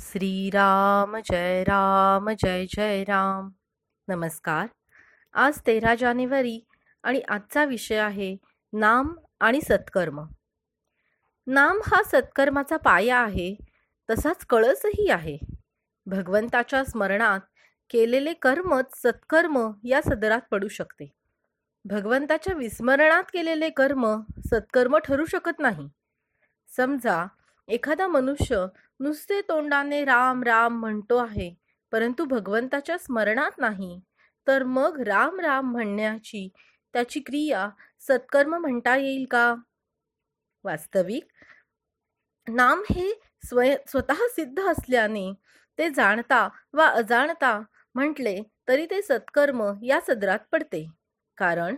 श्रीराम जय राम जय जय राम. नमस्कार. आज तेरा जानेवारी आणि आजचा विषय आहे नाम आणि सत्कर्म. नाम हा सत्कर्माचा पाया आहे तसाच कळसही आहे. भगवंताच्या स्मरणात केलेले कर्मच सत्कर्म या सदरात पडू शकते. भगवंताच्या विस्मरणात केलेले कर्म सत्कर्म ठरू शकत नाही. समजा एखादा मनुष्य नुसते तोंडाने राम राम म्हणतो आहे परंतु भगवंताच्या स्मरणात नाही. तर मग राम राम म्हणण्याची त्याची क्रिया सत्कर्म म्हणता येईल का? वास्तविक? नाम हे स्वय स्वतः सिद्ध असल्याने ते जाणता वा अजाणता म्हटले तरी ते सत्कर्म या सदरात पडते. कारण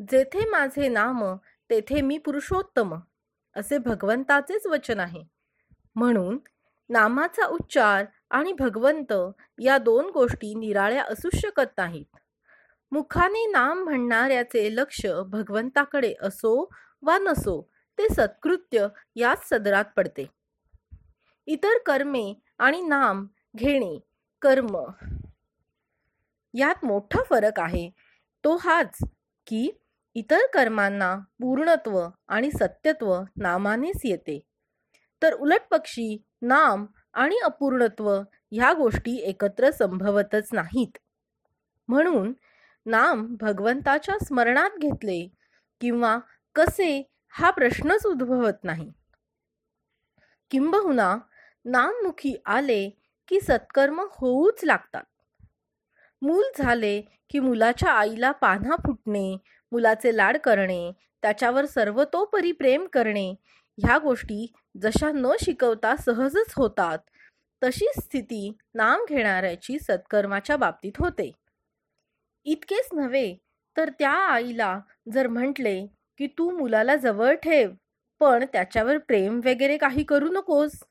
जेथे माझे नाम तेथे मी पुरुषोत्तम असे भगवंताचेच वचन आहे. म्हणून नामाचा उच्चार आणि भगवंत या दोन गोष्टी निराळ्या असू शकत नाहीत. मुखाने नाम म्हणणाऱ्याचे लक्ष भगवंताकडे असो वा नसो ते सत्कृत्य याच सदरात पडते. इतर कर्मे आणि नाम घेणे कर्म यात मोठा फरक आहे. तो हाच की इतर कर्मांना पूर्णत्व आणि सत्यत्व नामानेच येते. तर उलट पक्षी नाम आणि अपूर्णत्व ह्या गोष्टी एकत्र संभवतच नाहीत. म्हणून नाम भगवंताच्या स्मरणात घेतले किंवा कसे हा प्रश्नच उद्भवत नाही. किंबहुना नाममुखी आले की सत्कर्म होऊच लागतात. मूल झाले की मुलाच्या आईला पान्हा फुटणे मुलाचे लाड करणे त्याच्यावर सर्वतोपरी प्रेम करणे ह्या गोष्टी जशा न शिकवता सहजच होतात तशी स्थिती नाम घेणाऱ्याची सत्कर्माच्या बाबतीत होते. इतकेच नव्हे तर त्या आईला जर म्हटले की तू मुलाला जवळ ठेव पण त्याच्यावर प्रेम वगैरे काही करू नकोस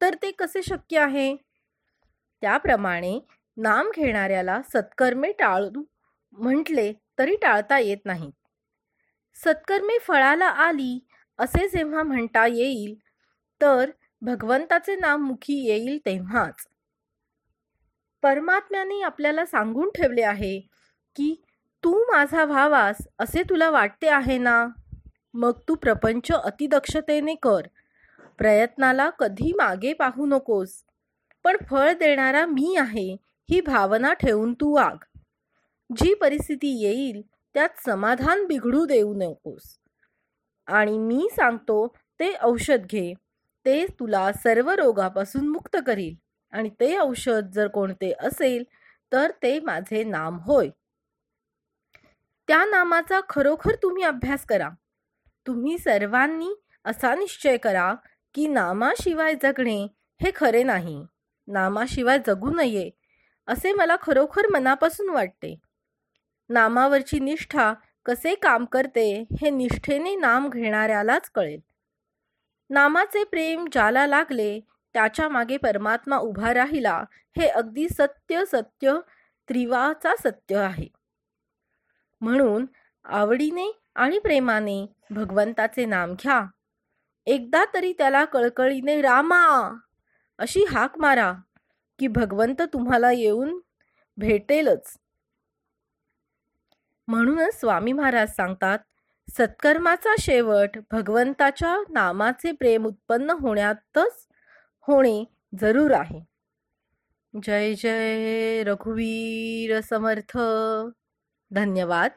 तर ते कसे शक्य आहे? त्याप्रमाणे नाम घेणाऱ्याला सत्कर्मे टाळू म्हटले तरी टाळता येत नाहीत. सत्कर्मे फळाला आली असे जेव्हा म्हणता येईल तर भगवंताचे नाम मुखी येईल तेव्हाच. परमात्म्याने आपल्याला सांगून ठेवले आहे की तू माझा व्हावास असे तुला वाटते आहे ना? मग तू प्रपंच अतिदक्षतेने कर. प्रयत्नाला कधी मागे पाहू नकोस. पण फळ देणारा मी आहे ही भावना ठेवून तू वाग. जी परिस्थिती येईल त्यात समाधान बिघडू देऊ नकोस. आणि मी सांगतो ते औषध घे. ते तुला सर्व रोगापासून मुक्त करील. आणि ते औषध जर कोणते असेल तर ते माझे नाम होय. त्या नामाचा खरोखर तुम्ही अभ्यास करा. तुम्ही सर्वांनी असा निश्चय करा की नामाशिवाय जगणे हे खरे नाही. नामाशिवाय जगू नये असे मला खरोखर मनापासून वाटते. नामावरची निष्ठा कसे काम करते हे निष्ठेने नाम घेणाऱ्यालाच कळेल. नामाचे प्रेम ज्याला लागले त्याच्यामागे परमात्मा उभा राहिला हे अगदी सत्य सत्य त्रिवाचा सत्य आहे. म्हणून आवडीने आणि प्रेमाने भगवंताचे नाम घ्या. एकदा तरी त्याला कळकळीने रामा! अशी हाक मारा की भगवंत तुम्हाला येऊन भेटेलच. म्हणूनच स्वामी महाराज सांगतात सत्कर्माचा शेवट भगवंताच्या नामाचे प्रेम उत्पन्न होण्यातच होणे जरूर आहे. जय जय रघुवीर समर्थ. धन्यवाद.